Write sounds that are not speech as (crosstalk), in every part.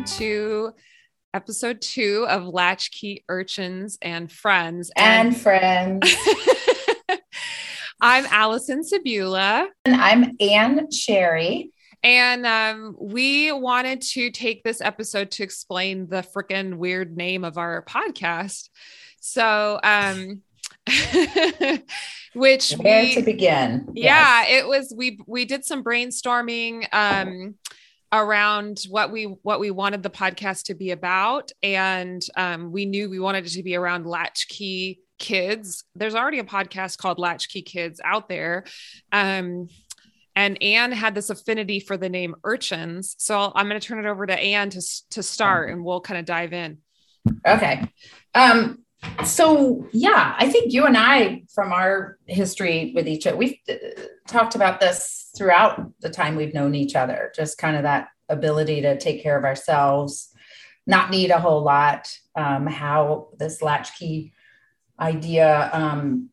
welcome to episode two of Latchkey Urchins and Friends. And friends. (laughs) I'm Allison Sabula. And I'm Ann Sherry. And um, we wanted to take this episode to explain the freaking weird name of our podcast. So, um, (laughs) which Where we, to begin? yeah, Yes. it was we we did some brainstorming um around what we what we wanted the podcast to be about. And um we knew we wanted it to be around latchkey kids. There's already a podcast called latchkey kids out there. Um and Anne had this affinity for the name urchins. So i'm going to turn it over to Anne to to start and we'll kind of dive in. Okay. Um, so yeah, I think you and I, from our history with each other, we've uh, talked about this throughout the time we've known each other. Just kind of that ability to take care of ourselves, not need a whole lot. Um, how this latchkey idea um,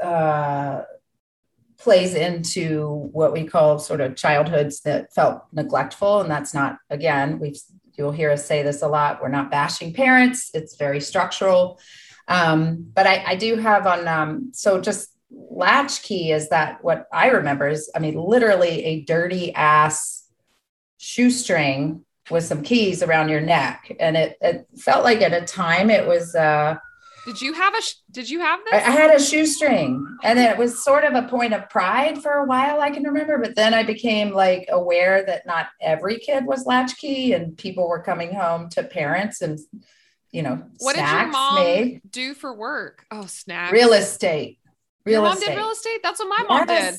uh, plays into what we call sort of childhoods that felt neglectful, and that's not again we've you'll hear us say this a lot. We're not bashing parents. It's very structural. Um, but I, I do have on, um, so just latchkey is that what I remember is, I mean, literally a dirty ass shoestring with some keys around your neck. And it, it felt like at a time it was, uh, did you have a did you have this I had a shoestring and it was sort of a point of pride for a while, I can remember. But then I became like aware that not every kid was latchkey and people were coming home to parents and, you know, what did your mom made. do for work oh snacks Real estate. Your Real mom estate. did real estate that's what my mom did.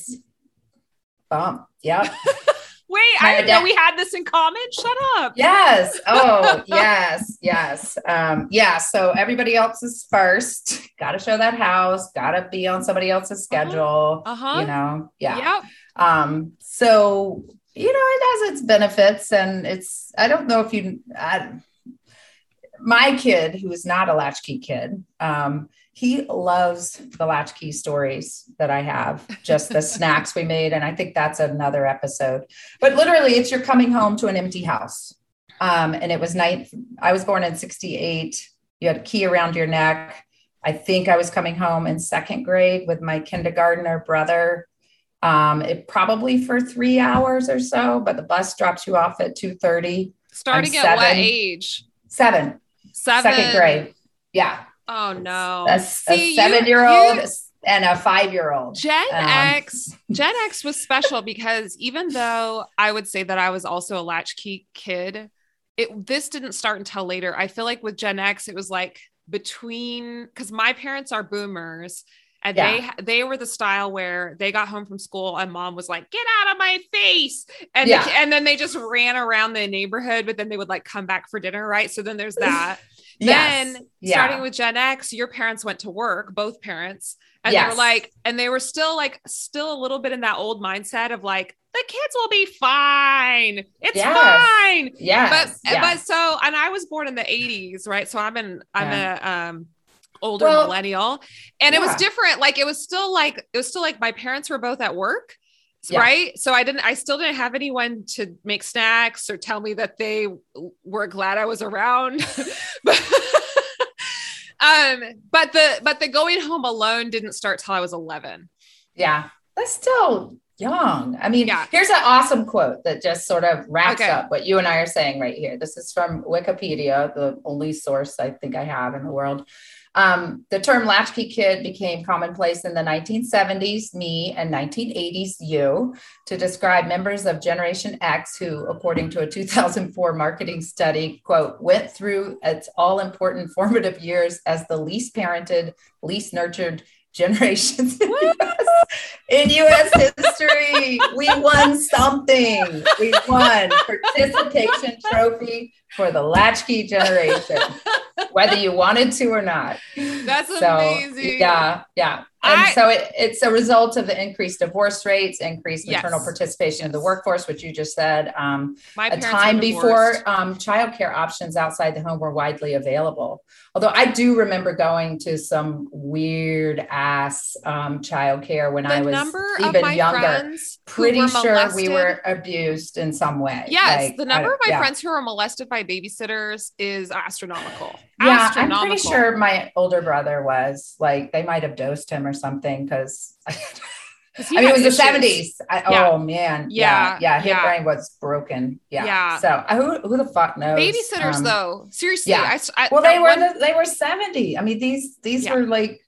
Bump. Yep. (laughs) Wait, My I didn't know we had this in common. Shut up. yes. (laughs) Oh, yes. Yes. Um, yeah. So everybody else is first. Got to show that house. Got to be on somebody else's schedule. Uh-huh. You know. Yeah. Yep. Um, so you know, it has its benefits, and it's. I don't know if you. I, my kid, who is not a latchkey kid, um, he loves the latchkey stories that I have. Just the (laughs) snacks we made, and I think that's another episode. But literally, it's you're coming home to an empty house, um, and it was night. I was born in '68. You had a key around your neck. I think I was coming home in second grade with my kindergartner brother um it probably for three hours or so but the bus drops you off at 2.30 Starting I'm at what age? seven Seven. second grade yeah Oh no. a, a seven year old and a five year old Gen Um, X, Gen X was special because even though I would say that I was also a latchkey kid, it this didn't start until later. I feel like with Gen X, it was like between because my parents are boomers and Yeah. they they were the style where they got home from school and mom was like, "Get out of my face," and Yeah. the, and then they just ran around the neighborhood, but then they would like come back for dinner, right? So then there's that. yes. Then yeah. starting with Gen X, your parents went to work, both parents, and they were like, and they were still like, still a little bit in that old mindset of like, the kids will be fine. It's Yes. fine. Yeah. But yes, but so, and I was born in the '80s, right? So I'm in, I'm a um older Well, millennial, and it was different. Like it was still like it was still like my parents were both at work. Yeah. Right. So I didn't, I still didn't have anyone to make snacks or tell me that they were glad I was around. but, (laughs) um, but the, but the going home alone didn't start till I was 11. yeah that's still young i mean Yeah. here's an awesome quote that just sort of wraps Okay. up what you and i are saying right here this is from wikipedia the only source i think i have in the world Um, the term latchkey kid became commonplace in the 1970s, me, and 1980s, you, to describe members of Generation X who, according to a 2004 marketing study, quote, went through its all important formative years as the least parented, least nurtured generations (laughs) in US, in US history. We won something. We won participation trophy for the latchkey generation, (laughs) whether you wanted to or not. That's So amazing. yeah, yeah. And I- so it, it's a result of the increased divorce rates, increased maternal Yes. participation in the workforce, which you just said. Um, a time before um, childcare options outside the home were widely available. Although I do remember going to some weird ass um, childcare when the I was even younger. pretty sure we were abused in some way. Yes, like, the number of my yeah. friends who were molested by babysitters is astronomical. Yeah, astronomical. I'm pretty sure my older brother was like they might have dosed him or something (laughs) because. I mean, it was issues. the seventies. Yeah. Oh man, yeah, yeah, yeah. His yeah. brain was broken. Yeah, yeah. So uh, who who the fuck knows? Babysitters, um, though, seriously. Yeah. I, I, well, they were the, they were seventy. I mean, these these were like,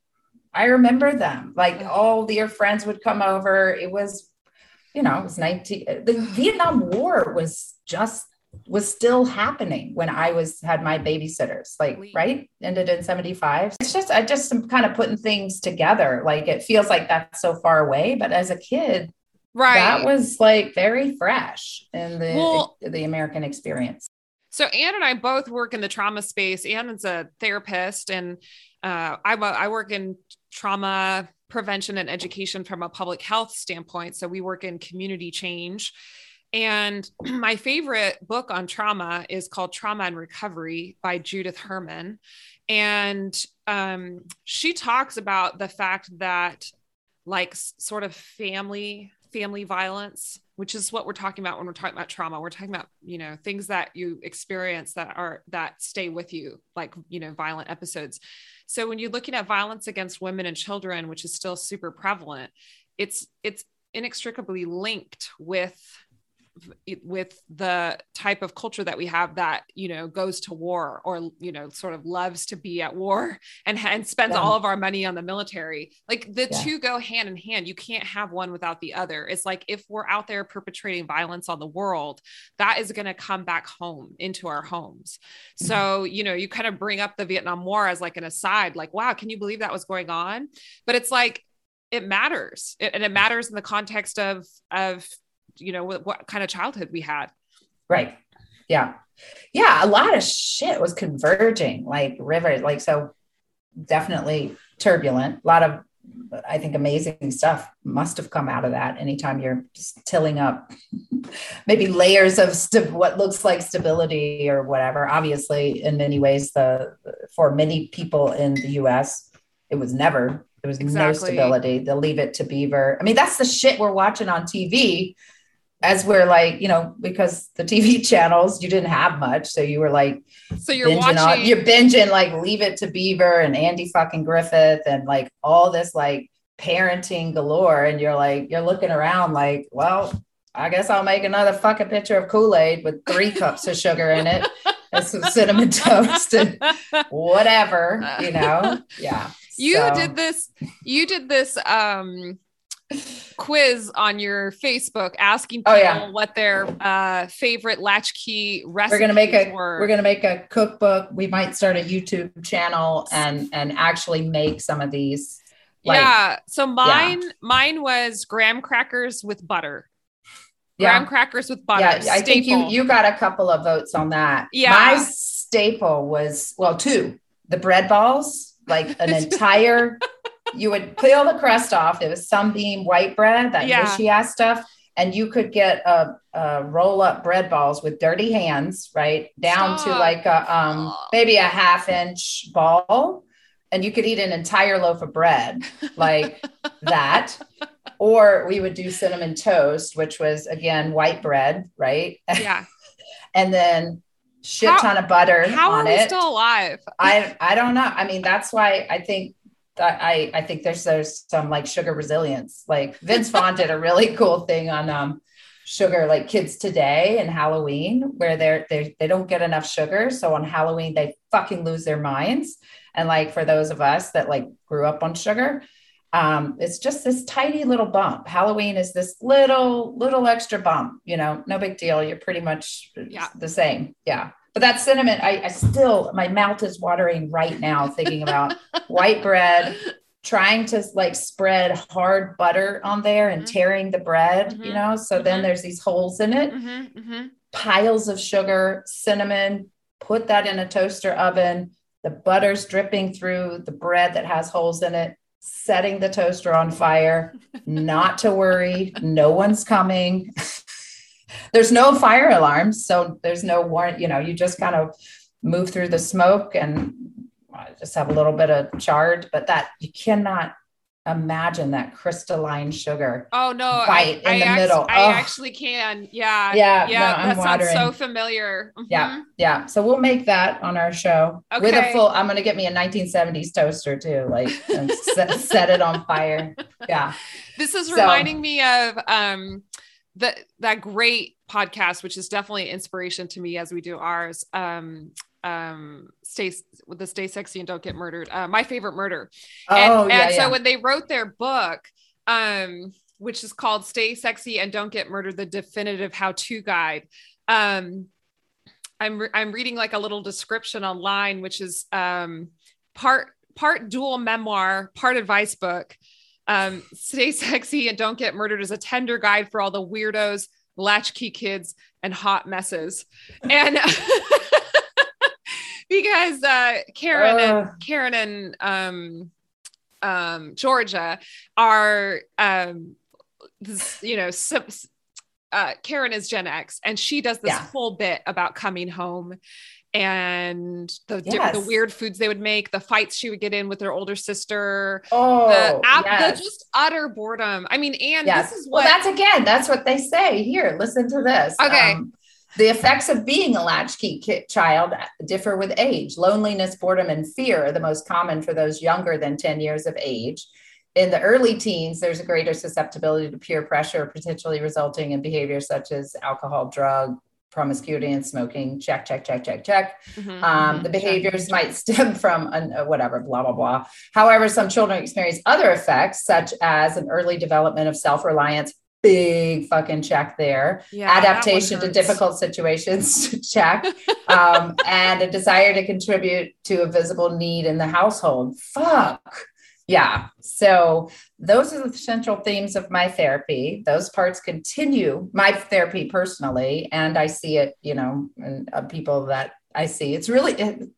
I remember them. Like all your friends would come over. It was, you know, it was nineteen. The Vietnam War was just was still happening when I was had my babysitters, like right ended in 75. It's just I just am kind of putting things together. Like it feels like that's so far away, but as a kid, right, that was like very fresh in the well, the American experience. So Anne and I both work in the trauma space. Anne is a therapist, and uh, I I work in trauma prevention and education from a public health standpoint. So we work in community change and (clears throat) my favorite book on trauma is called Trauma and Recovery by Judith Herman. And um, she talks about the fact that, like, sort of family family violence which is what we're talking about when we're talking about trauma we're talking about you know things that you experience that are that stay with you like you know violent episodes so when you're looking at violence against women and children which is still super prevalent it's it's inextricably linked with with the type of culture that we have that you know goes to war or you know sort of loves to be at war (laughs) and, and spends yeah. all of our money on the military. Like the yeah. two go hand in hand. You can't have one without the other. It's like if we're out there perpetrating violence on the world that is going to come back home into our homes. Mm-hmm. so you know you kind of bring up the vietnam war as like an aside like wow can you believe that was going on? But it's like it matters. It, and it matters in the context of of you know what, what kind of childhood we had. Right. Yeah. Yeah a lot of shit was converging like rivers like so definitely turbulent. A lot of i think amazing stuff must have come out of that anytime you're tilling up (laughs) maybe layers of st- what looks like stability or whatever. Obviously in many ways the for many people in the us it was never there was exactly. no stability. They'll leave it to beaver i mean that's the shit we're watching on tv as we're like, you know, because the TV (laughs) channels, you didn't have much. So you were like, so you're watching, on, you're binging like Leave It to Beaver and Andy fucking Griffith and like all this like parenting galore. And you're like, you're looking around like, well, I guess I'll make another fucking picture of Kool Aid with three cups of sugar in it (laughs) and some cinnamon toast and whatever, you know? (laughs) Yeah. You so. did this, you did this, um, quiz on your Facebook asking people oh, yeah. what their uh, favorite latchkey recipes we're gonna make a were. we're gonna make a cookbook. We might start a YouTube channel and and actually make some of these. Like, yeah. So mine yeah. mine was graham crackers with butter. Graham yeah. crackers with butter. Yeah, staple. I think you you got a couple of votes on that. Yeah. My staple was well two the bread balls like an (laughs) entire you would peel the crust off. It was sunbeam white bread, that yeah. mushy ass stuff. And you could get a, a, roll up bread balls with dirty hands, right? Down Stop. to like a um maybe a half inch ball. And you could eat an entire loaf of bread like (laughs) that. Or we would do cinnamon toast, which was again white bread, right? Yeah. (laughs) and then shit ton of butter. How on are we it. still alive? I I don't know. I mean, that's why I think I, I think there's there's some like sugar resilience. Like Vince (laughs) Vaughn did a really cool thing on um, sugar, like kids today and Halloween, where they're they they don't get enough sugar, so on Halloween they fucking lose their minds. And like for those of us that like grew up on sugar, um, it's just this tiny little bump. Halloween is this little little extra bump. You know, no big deal. You're pretty much yeah. the same. Yeah but that cinnamon, I, I still, my mouth is watering right now thinking about (laughs) white bread, trying to like spread hard butter on there and mm-hmm. tearing the bread, mm-hmm. you know? So mm-hmm. then there's these holes in it, mm-hmm. Mm-hmm. piles of sugar, cinnamon, put that in a toaster oven. The butter's dripping through the bread that has holes in it, setting the toaster on fire, (laughs) not to worry, no one's coming there's no fire alarms, so there's no warrant. You know, you just kind of move through the smoke and just have a little bit of charred, but that you cannot imagine that crystalline sugar. Oh no, bite I, in I the act- middle. I Oh. actually can. Yeah. Yeah, Yeah. no, that sounds so familiar. Yeah, Mhm. yeah. So we'll make that on our show with a full. I'm gonna get me a 1970s toaster too, like and set, set it on fire. (laughs) Yeah. This is So- reminding me of um that that great podcast, which is definitely an inspiration to me as we do ours. Um um stay with the stay sexy and don't get murdered uh, my favorite murder and, Oh yeah, and so yeah. when they wrote their book um which is called stay sexy and don't get murdered the definitive how-to guide um i'm re- i'm reading like a little description online which is um part part dual memoir part advice book um stay (laughs) sexy and don't get murdered is a tender guide for all the weirdos latchkey kids and hot messes. And (laughs) because uh karen and karen and um um georgia are um this, you know uh karen is gen x and she does this Yeah. whole bit about coming home and the Yes. the weird foods they would make the fights she would get in with her older sister oh, the, yes. the just utter boredom i mean and yes. this is well, that's again, that's what they say here. Listen to this. Okay. Um, the effects of being a latchkey ki- child differ with age. Loneliness, boredom, and fear are the most common for those younger than 10 years of age. In the early teens, there's a greater susceptibility to peer pressure, potentially resulting in behaviors such as alcohol, drug, promiscuity, and smoking. Check, check, check, check, check. Mhm, Um, mhm, the check. behaviors might (laughs) stem from an, uh, whatever, blah, blah, blah. However, some children experience other effects, such as an early development of self reliance. Big fucking check there. Yeah, Adaptation to difficult situations, (laughs) check. Um, and a desire to contribute to a visible need in the household. Fuck. Yeah. So those are the central themes of my therapy. Those parts continue my therapy personally, and I see it, you know, uh, people that I see. It's really it,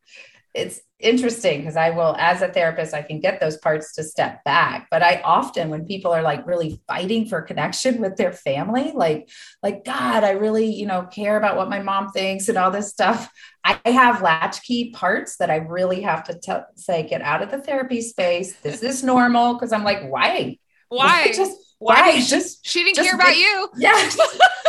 it's interesting because I will, as a therapist, I can get those parts to step back. But I often, when people are like really fighting for connection with their family, like, like God, I really, you know, care about what my mom thinks and all this stuff. I have latchkey parts that I really have to tell, say, get out of the therapy space. This is normal because I'm like, why? why (laughs) Just Why why? she- Just she didn't just care about you yeah,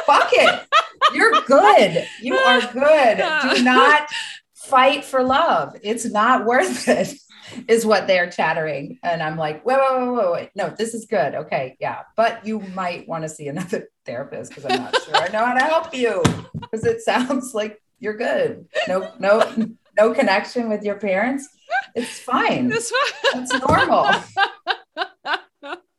fuck it. You're good. You are (laughs) good. Do not fight for love. It's not worth (laughs) it, is what they're chattering. And I'm like, wait, wait, wait, wait. No, this is good. Okay. Yeah. But you might want to see another therapist because I'm not sure I know how to help you. Because it sounds like you're good. No, no, no connection with your parents. It's fine. It's normal.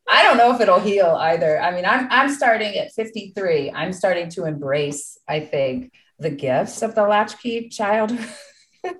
I don't know if it'll heal either. I mean, I'm I'm starting at 53. I'm starting to embrace, I think, the gifts of the latchkey child one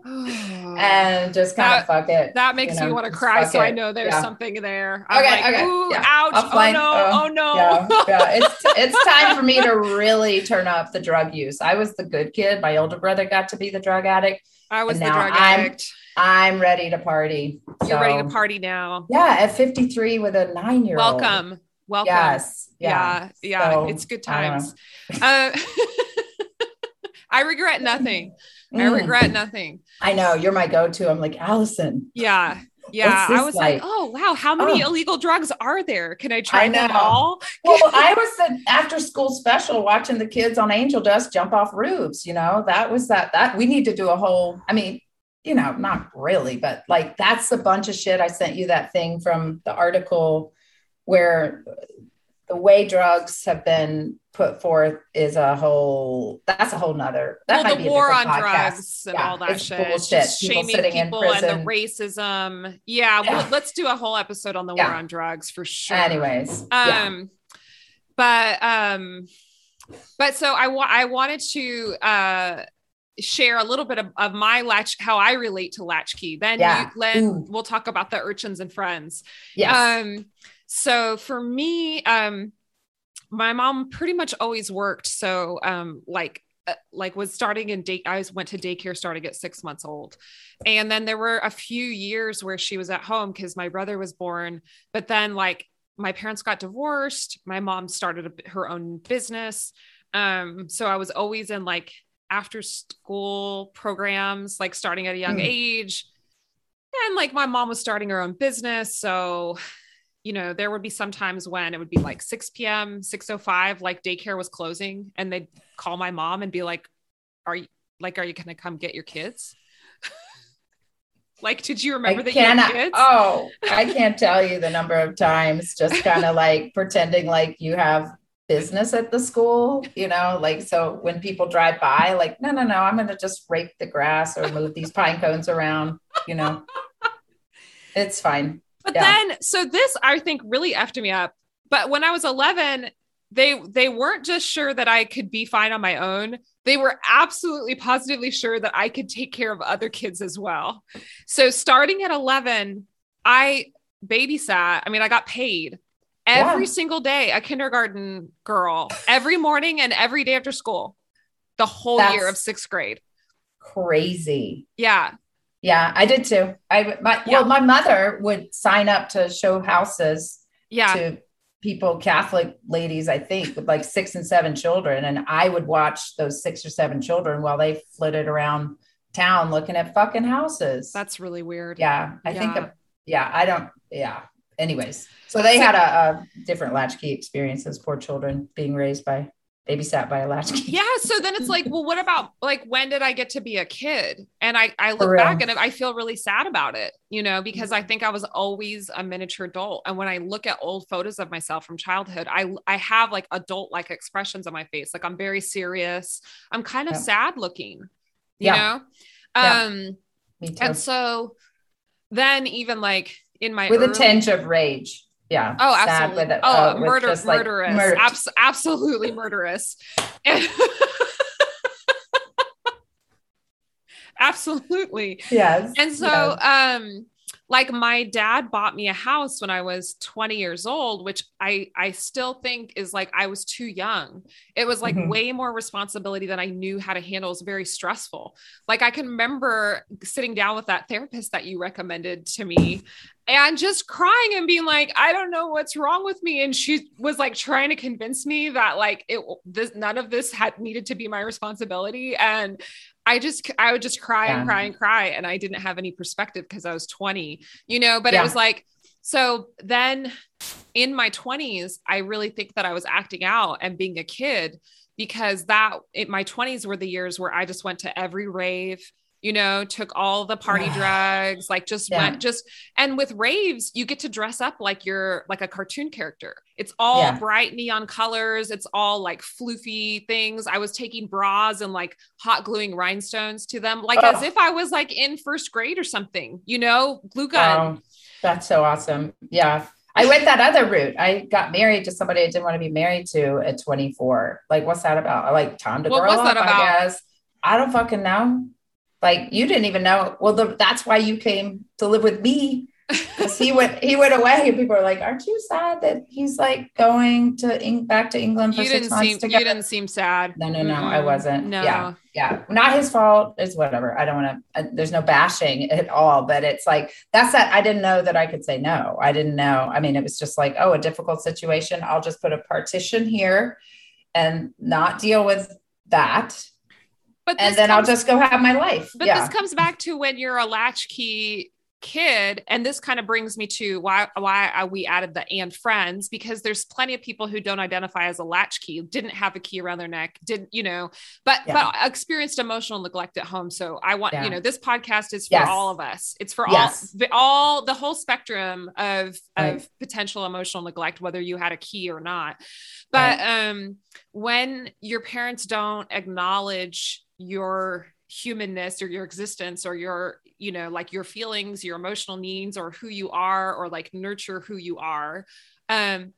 and just kind of fuck it. that makes you me want to cry so i know there's Yeah. something there i'm Okay, like okay, ooh yeah. ouch oh no oh, oh no Yeah, yeah. It's (laughs) it's time for me to really turn up the drug use. I was the good kid. My older brother got to be the drug addict. i was the drug I'm- addict I'm ready to party. you're ready to party now Yeah, at 53 with a nine year old. welcome welcome Yes. yeah yeah, So, it's good I times uh, (laughs) i regret nothing i Mm. regret nothing I know you're my go-to. I'm like Allison. yeah yeah i was like, like? oh wow how many Oh. illegal drugs are there can i try them all Well, (laughs) I was the after school special watching the kids on Angel Dust jump off roofs. You know, that was that. That we need to do a whole. I mean, you know, not really, but like that's a bunch of shit. I sent you that thing from the article where the way drugs have been put forth is a whole. That's a whole nother. That well, might the be war on podcast. drugs and Yeah, all that shit. bullshit. Just People shaming people and the racism. Yeah, Yeah. Well, let's do a whole episode on the war on drugs for sure. Anyways, yeah. Um, but um, but so I I wanted to uh share a little bit of, of my latch how I relate to latchkey. Then Yeah. you, then Ooh. we'll talk about the urchins and friends. yes. Um, so for me, um, my mom pretty much always worked. So, um, like, uh, like was starting in date. I was, went to daycare starting at six months old, and then there were a few years where she was at home because my brother was born. But then, like, my parents got divorced. My mom started a, her own business. Um, so I was always in like after school programs, like starting at a young Mm. age. And like my mom was starting her own business. So you know, there would be some times when it would be like 6 p.m., 6:05, like daycare was closing, and they'd call my mom and be like, "Are you like, are you gonna come get your kids?" (laughs) like, did you remember I that you had kids? oh, I (laughs) can't tell you the number of times just kind of like pretending like you have business at the school, you know, like so when people drive by, like, no, no, no, I'm gonna just rake the grass or move these pine cones around, you know. It's fine. But Yeah. then, so this I think really effed me up. But when I was 11, they they weren't just sure that I could be fine on my own. They were absolutely positively sure that I could take care of other kids as well. So starting at 11, I babysat. I mean, I got paid every Yeah. single day, a kindergarten girl, every morning and every day after school, the whole year of sixth grade. Crazy. Yeah. Yeah, I did too. I my Yeah. well, my mother would sign up to show houses Yeah. to people, Catholic ladies, I think, with like six and seven children. And I would watch those six or seven children while they flitted around town looking at fucking houses. That's really weird. yeah, I think, Yeah. of- yeah, I don't, yeah. Anyways, so they had a, a different latchkey experience as poor children being raised by, babysat by a latchkey. yeah so then it's like well what about like when did i get to be a kid and i i look back and i feel really sad about it you know because i think i was always a miniature adult and when i look at old photos of myself from childhood i i have like adult like expressions on my face like i'm very serious i'm kind of Yeah. sad looking you Yeah. know um Me too. and so then even like in my with a tinge of rage. Yeah. Oh, absolutely. with oh, uh, murder, just, like, murderous. murder- Abs- absolutely murderous. (laughs) absolutely. Yes. And so, um, like my dad bought me a house when I was 20 years old, which I I still think is like I was too young. It was like Mhm. way more responsibility than I knew how to handle. It was very stressful. Like I can remember sitting down with that therapist that you recommended to me and just crying and being like, I don't know what's wrong with me. And she was like trying to convince me that like it this none of this had needed to be my responsibility. And I just I would just cry Yeah. and cry and cry. And I didn't have any perspective because I was 20, you know, but Yeah. it was like so then in my 20s, I really think that I was acting out and being a kid because that in my 20s were the years where I just went to every rave, you know, took all the party (sighs) drugs, like just Yeah. went just and with raves, you get to dress up like you're like a cartoon character. It's all Yeah. bright neon colors, it's all like floofy things. I was taking bras and like hot gluing rhinestones to them, like as oh. if I was like in first grade or something, you know, glue gun. Wow. That's so awesome. Yeah. I went that other route. I got married to somebody I didn't want to be married to at 24. Like, what's that about? I like time to What grow was up, that about? I guess. I don't fucking know. Like, you didn't even know. Well, the, that's why you came to live with me. (laughs) Because he went, he went away, and people are like, "Aren't you sad that he's like going to back to England for you six didn't months seem you didn't seem sad. No, no, no, I wasn't. No. Yeah. Yeah. Not his fault. It's whatever. I don't want to, uh, there's no bashing at all, but it's like, that's that. I didn't know that I could say no. I didn't know. I mean, it was just like, oh, a difficult situation. I'll just put a partition here and not deal with that. But And then I'll just go have my life. But yeah. this comes back to when you're a latchkey kid, and this kind of brings me to why why we added the and friends because there's plenty of people who don't identify as a latchkey, didn't have a key around their neck, didn't you know, but Yeah. but experienced emotional neglect at home. So I want Yeah. you know this podcast is for Yes. all of us. It's for Yes. all the all the whole spectrum of Right. of potential emotional neglect, whether you had a key or not. But um, when your parents don't acknowledge your humanness or your existence or your you know like your feelings your emotional needs or who you are or like nurture who you are um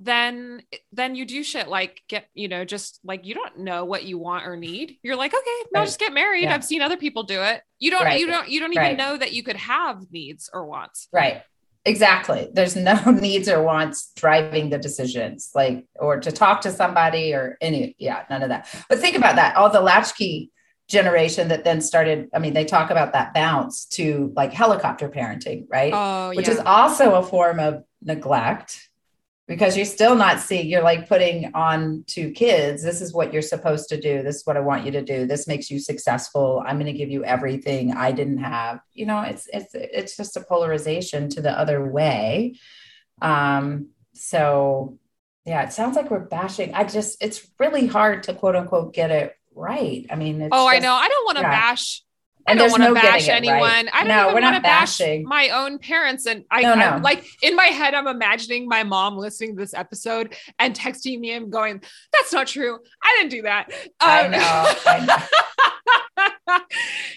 then then you do shit like get you know just like you don't know what you want or need you're like okay no Right. just get married Yeah. i've seen other people do it you don't Right. you don't you don't even Right. know that you could have needs or wants Right. Exactly. There's no (laughs) needs or wants driving the decisions, like, or to talk to somebody or any, yeah, none of that. But think about that. All the latchkey generation that then started, I mean, they talk about that bounce to like helicopter parenting, right? oh Which yeah is also a form of neglect because you're still not seeing, you're like putting on to kids, this is what you're supposed to do. This is what I want you to do. This makes you successful. I'm going to give you everything I didn't have. You know, it's it's it's just a polarization to the other way. Um, so yeah, it sounds like we're bashing. I just, it's really hard to quote unquote get it right. I mean, oh, just, I know. I don't want to yeah. bash. I And don't want to no bash anyone. right. I don't No, even want not to bash bashing. my own parents. And I, No, I- no. like in my head, I'm imagining my mom listening to this episode and texting me and going, "That's not true. I didn't do that." I Um, know. I (laughs) know. um,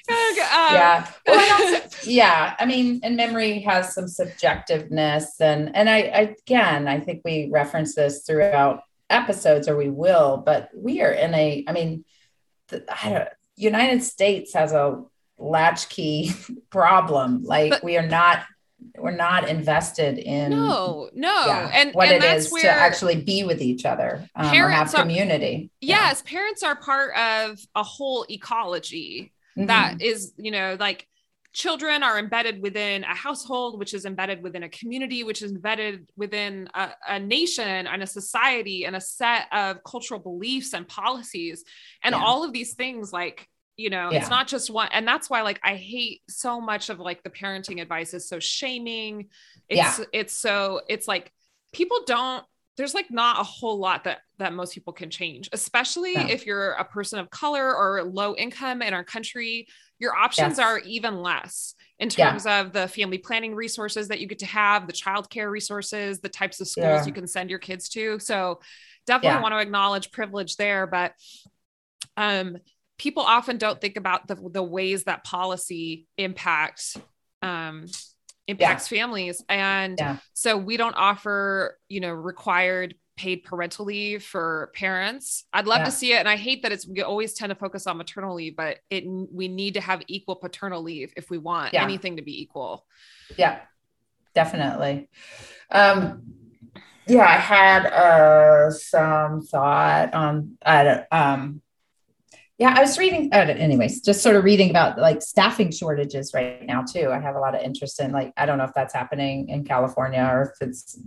yeah. Well, also- (laughs) yeah. I mean, and memory has some subjectiveness, and and I, I again, I think we reference this throughout episodes, or we will. But we are in a. I mean, the I don't, United States has a latchkey (laughs) problem. Like But- we are not. We're not invested in no, no, yeah, and what and it that's is where to actually be with each other um, or have Parents are- community. yes, parents are part of a whole ecology. Yeah. that is you know like children are embedded within a household which is embedded within a community which is embedded within a, a nation and a society and a set of cultural beliefs and policies. And Yeah. all of these things like you know it's not just one and that's why like i hate so much of like the parenting advice is so shaming. It's it's so it's like people don't there's like not a whole lot that that most people can change especially No. if you're a person of color or low income in our country your options Yes. are even less in Yeah. terms of the family planning resources that you get to have the childcare resources the types of schools Yeah. you can send your kids to so definitely Yeah. want to acknowledge privilege there but um people often don't think about the the ways that policy impacts um impacts families and Yeah. so we don't offer you know required paid parental leave for parents i'd love Yeah. to see it and i hate that it's we always tend to focus on maternal leave but it we need to have equal paternal leave if we want Yeah. anything to be equal yeah definitely um yeah i had uh some thought on i don't um yeah i was reading uh, anyways just sort of reading about like staffing shortages right now too. I have a lot of interest in like i don't know if that's happening in california or if it's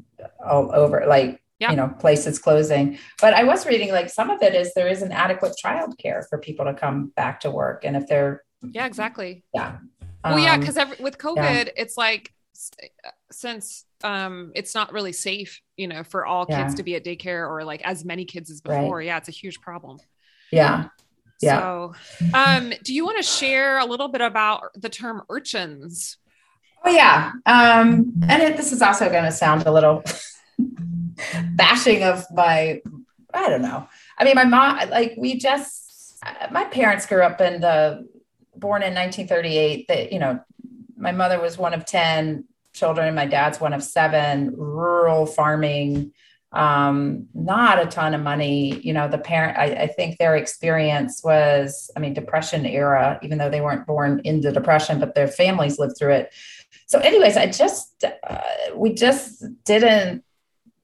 all over like Yeah. you know places closing. But i was reading like some of it is there isn't adequate childcare for people to come back to work and if they're yeah exactly. Yeah. Well yeah um, because with covid it's like since um it's not really safe you know for all kids to be at daycare or like as many kids as Right. before yeah it's a huge problem. Yeah Yeah. so um do you want to share a little bit about the term urchins Oh yeah, um, and it, this is also going to sound a little (laughs) bashing of my. I don't know. I mean, my mom, like we just, my parents grew up in the born in 1938. That you know, my mother was one of ten children. and My dad's one of seven. Rural farming, um, not a ton of money. You know, the parent. I, I think their experience was, I mean, Depression era. Even though they weren't born into Depression, but their families lived through it so anyways i just uh, we just didn't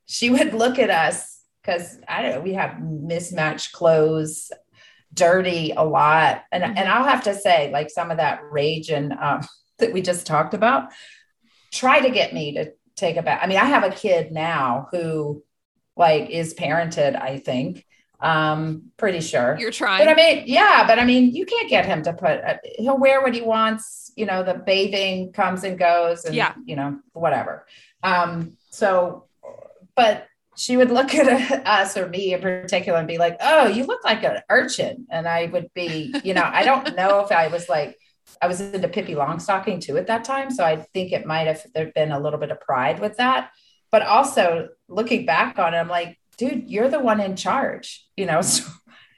she would look at us because i don't know we have mismatched clothes dirty a lot and Mhm. and i'll have to say like some of that rage and um, (laughs) that we just talked about try to get me to take a bath i mean i have a kid now who like is parented i think um pretty sure you're trying but I mean, yeah, but I mean, you can't get him to put, uh, he'll wear what he wants. You know, the bathing comes and goes and, Yeah. you know, whatever. Um, so, but she would look at (laughs) us or me in particular and be like, oh, you look like an urchin. And I would be, you know, I don't (laughs) know if I was like, I was into Pippi Longstocking too at that time. So I think it might have there been a little bit of pride with that. But also looking back on it, I'm like, dude, you're the one in charge, you know? (laughs) So,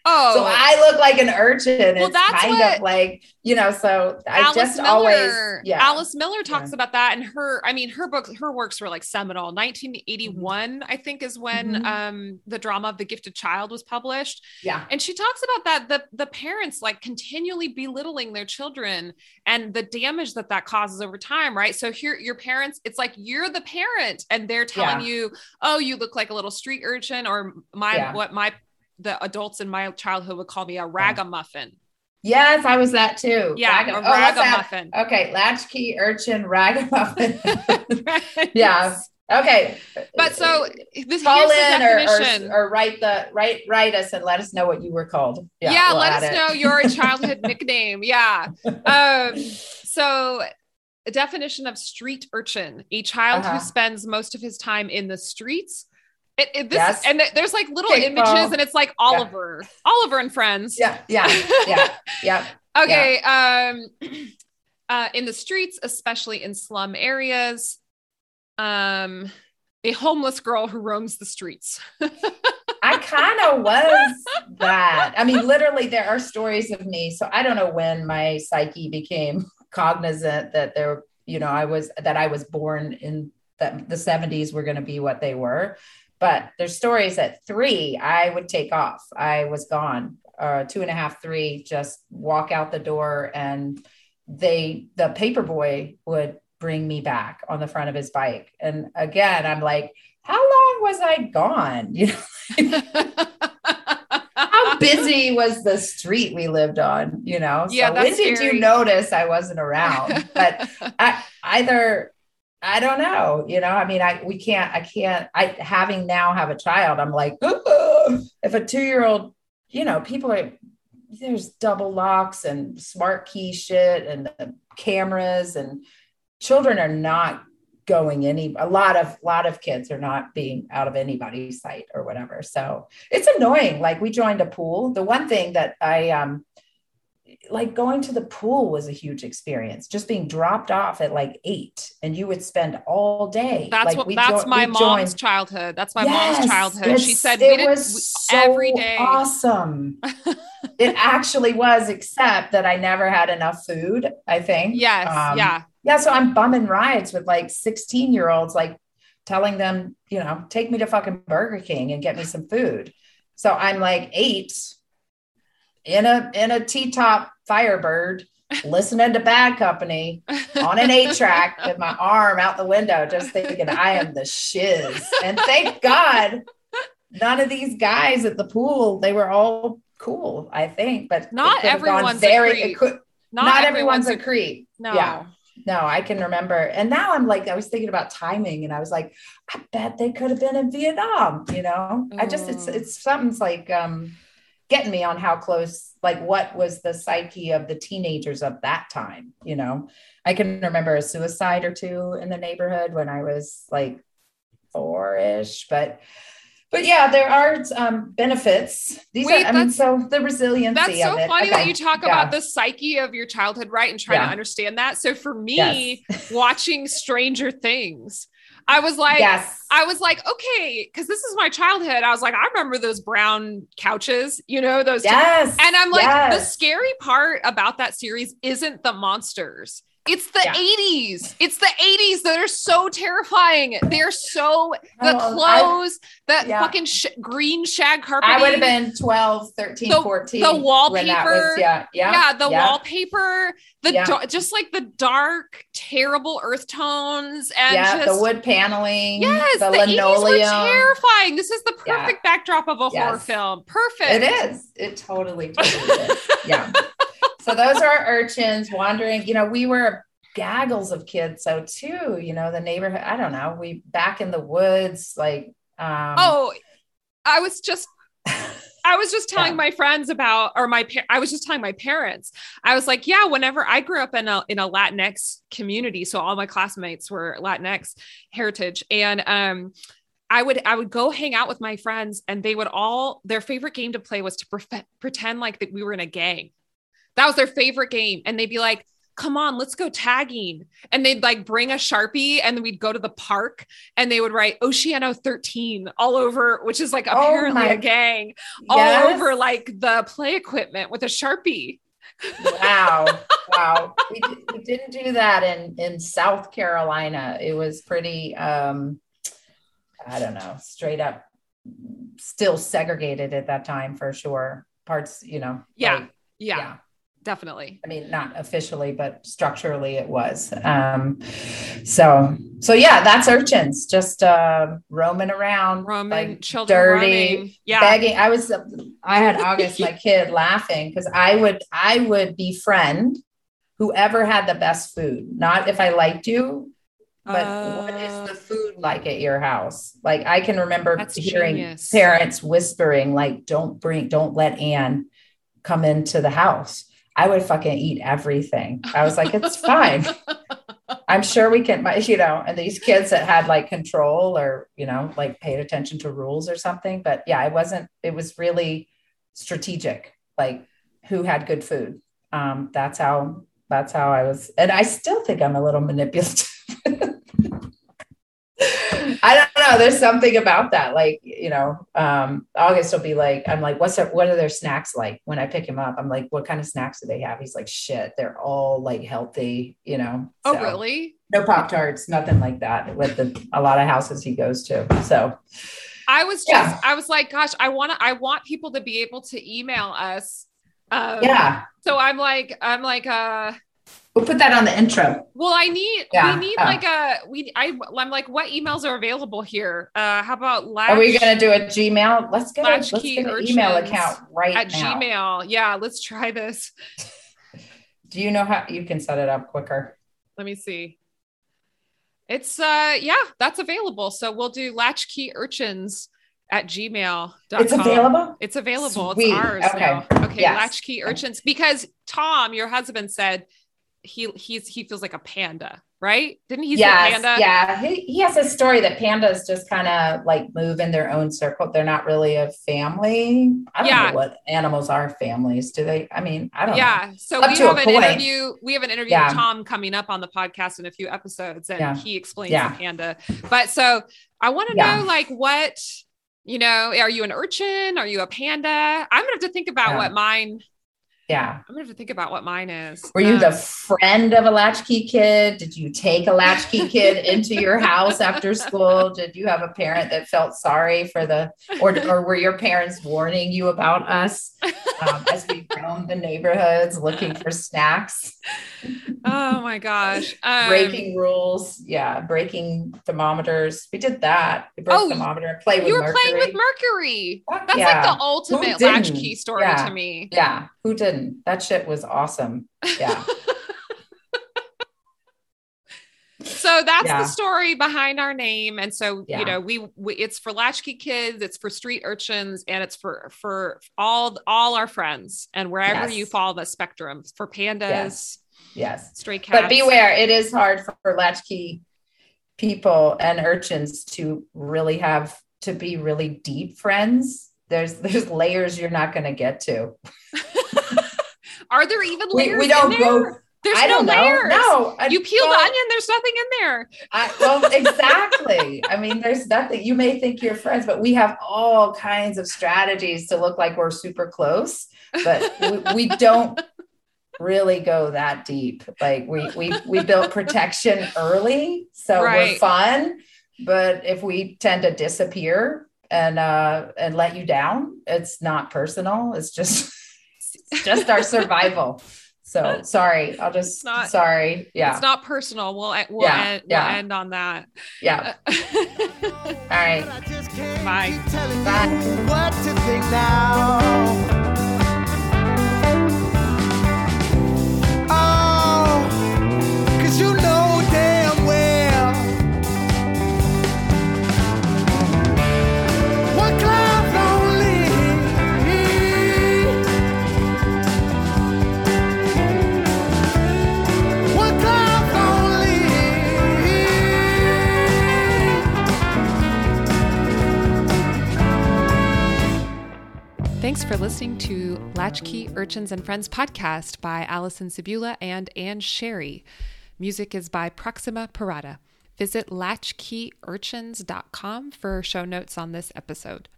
oh so I look like an urchin. Well, it's that's kind what- of like, you know, so I Alice just Miller, always, yeah. Alice Miller talks Yeah. about that, and her, I mean, her books, her works were like seminal. 1981, I think, is when Mhm. um, the drama of the Gifted Child was published, yeah. and she talks about that the the parents like continually belittling their children and the damage that that causes over time, right? So here, your parents, it's like you're the parent, and they're telling Yeah. you, oh, you look like a little street urchin, or my what my the adults in my childhood would call me a ragamuffin. Yes, I was that too. Yeah, Rag- a oh, ragamuffin. Okay. Latchkey, urchin, ragamuffin. (laughs) (laughs) yeah. Okay. But so this call in or, or, or write the write write us and let us know what you were called. yeah, we'll let us it. know your (laughs) childhood nickname. Yeah. Um, so a definition of street urchin, a child Uh-huh. who spends most of his time in the streets. It, it- this Yes. and th- there's like little images, and it's like Oliver, Oliver and Friends. Yeah, yeah, yeah, yeah. (laughs) Okay. Um, (clears throat) uh, in the streets, especially in slum areas, um, a homeless girl who roams the streets. I kind of (laughs) was that. I mean, literally, there are stories of me. So I don't know when my psyche became cognizant that there, you know, I was that I was born in that the 70s were going to be what they were. But there's stories at three, I would take off. I was gone. Uh, two and a half, three, just walk out the door, and they, the paper boy, would bring me back on the front of his bike. And again, I'm like, how long was I gone? (laughs) You know, (laughs) how busy was the street we lived on you know Yeah, so when did scary. you notice i wasn't around but (laughs) I, either i don't know you know i mean i we can't i can't i having now have a child i'm like if a two-year-old you know people are there's double locks and smart key shit and cameras and children are not going any a lot of lot of kids are not being out of anybody's sight or whatever. So it's annoying like we joined a pool. The one thing that i um like going to the pool was a huge experience just being dropped off at like eight and you would spend all day That's like what. That's jo- my mom's joined- childhood. That's my Yes, mom's childhood. She said it was we- so every day. awesome (laughs) it actually was except that i never had enough food i think Yes. Um, yeah. yeah, so I'm bumming rides with like 16 year olds, like telling them, you know, take me to fucking Burger King and get me some food. So I'm like eight in a in a T-top Firebird, listening to Bad Company on an eight track (laughs) with my arm out the window, just thinking I am the shiz. And thank God none of these guys at the pool, they were all cool, I think. But Not everyone's a very could, Not, not, everyone's, a creep. creep. No. Yeah. No, I can remember. And now I'm like, I was thinking about timing and I was like, I bet they could have been in Vietnam, you know? I just it's Mm. it's something's like um getting me on how close, like what was the psyche of the teenagers of that time, you know? I can remember a suicide or two in the neighborhood when I was like four-ish, but but yeah, there are um, benefits. These Wait, are, I mean, so the resiliency That's so funny that you talk yeah. about the psyche of your childhood, right? And trying Yeah. to understand that. So for me, (laughs) watching Stranger Things, I was like, yes. I was like, okay, because this is my childhood. I was like, I remember those brown couches, you know, those. yes. And I'm like, the scary part about that series isn't the monsters. It's the Yeah. 80s. It's the 80s that are so terrifying. They're so the Oh, I- clothes, the yeah. fucking sh- green shag carpeting. I would have been 12, 13, The- 14. the wallpaper. was- yeah. Yeah. yeah, the yeah. wallpaper, the just like the dark, terrible earth tones, and yeah. just the wood paneling. yes, The, the, 80s were terrifying. This is the perfect backdrop of a horror film. Perfect. It is. It totally, totally is. Yeah. (laughs) So those are urchins wandering. You know, we were gaggles of kids. So too, you know, the neighborhood, I don't know, we back in the woods, like, um, Oh, I was just I was just (laughs) telling Yeah. my friends about, or my, par- I was just telling my parents. I was like, yeah, whenever I grew up in a in a Latinx community, so all my classmates were Latinx heritage, and um, I would I would go hang out with my friends, and they would all their favorite game to play was to pre- pretend like that we were in a gang. That was their favorite game, and they'd be like. Come on, let's go tagging. And they'd like bring a Sharpie and then we'd go to the park and they would write Oceano 13 all over, which is like Oh apparently my- a gang all yes. over like the play equipment with a Sharpie. wow (laughs) wow we, we didn't do that in in south carolina it was pretty um i don't know straight up still segregated at that time for sure parts you know Yeah. like, Yeah, definitely. i mean not officially but structurally it was um so so yeah that's urchins just uh roaming around Roman like, children dirty, running. Yeah. begging. I was, I had August, my kid, (laughs) laughing because I would, I would befriend whoever had the best food. Not if I liked you, but what Uh, is the food like at your house? Like I can remember hearing genius. parents whispering, like, "Don't bring, don't let Anne come into the house." I would fucking eat everything. I was like, it's fine. I'm sure we can, (laughs) you know, and these kids that had like control or, you know, like paid attention to rules or something. But yeah, it wasn't, it was really strategic, like who had good food. Um, that's how, that's how I was. And I still think I'm a little manipulative. I don't know. There's something about that. Like, you know, um, August will be like, I'm like, what's their, what are their snacks like when I pick him up? I'm like, what kind of snacks do they have? He's like, shit, they're all like healthy, you know? Oh, so, really? No Pop Tarts, nothing like that with the, a lot of houses he goes to. So I was just, yeah. I was like, gosh, I want to, I want people to be able to email us. Um, yeah. So I'm like, I'm like, uh, We'll put that on the intro. Well, I need yeah. we need like a we I I'm like what emails are available here? Uh how about latch, Are we gonna do a Gmail? Let's get, a, let's get an email account right at now. Gmail. Yeah, let's try this. Do you know how you can set it up quicker? Let me see. It's uh yeah, that's available. So we'll do latchkey urchins at gmail.com. It's available? It's available. Sweet. It's ours. Okay. Now. Okay. Yes. Latchkey urchins. Because Tom, your husband said he he's he feels like a panda, right? Didn't he yes, say panda? Yeah, he, he has a story that pandas just kind of like move in their own circle. They're not really a family. I don't yeah. know what animals are families. Do they? I mean, I don't yeah. know. So Up we have an point. interview. We have an interview yeah. with Tom coming up on the podcast in a few episodes, and yeah. he explains the panda. But so I want to know like what you know, are you an urchin? Are you a panda? I'm gonna have to think about what mine yeah. I'm gonna have to think about what mine is. Were you um, the friend of a latchkey kid? Did you take a latchkey kid into your house after school? Did you have a parent that felt sorry for the, or, or were your parents warning you about us um, as we roamed the neighborhoods looking for snacks? Oh my gosh. Um, breaking rules. Yeah. Breaking thermometers. We did that. We broke oh, thermometer, play with You were mercury. playing with mercury. That's yeah. like the ultimate latchkey story yeah. to me. Yeah. Who didn't? That shit was awesome. Yeah. (laughs) so that's yeah. the story behind our name and so yeah. you know we, we, it's for latchkey kids it's for street urchins and it's for for all all our friends and wherever yes. you fall the spectrum for pandas yes, yes. stray cats but beware it is hard for, for latchkey people and urchins to really have to be really deep friends there's (laughs) there's layers you're not going to get to (laughs) Are there even layers? We, we don't go. There's I no don't layers. Know. No, you peel well, the onion. There's nothing in there. I, well, (laughs) exactly. I mean, there's nothing. You may think you're friends, but we have all kinds of strategies to look like we're super close, but we, we don't really go that deep. Like we we we built protection early, so right. we're fun. But if we tend to disappear and uh and let you down, it's not personal. It's just just our survival. So sorry, I'll just not, sorry. Yeah, it's not personal. We'll we'll, yeah, end, yeah. we'll end on that. Yeah. Uh, (laughs) All right. Bye. Bye. Thanks for listening to Latchkey Urchins and Friends podcast by Allison Sabula and Anne Sherry. Music is by Proxima Parada. Visit latchkeyurchins.com for show notes on this episode.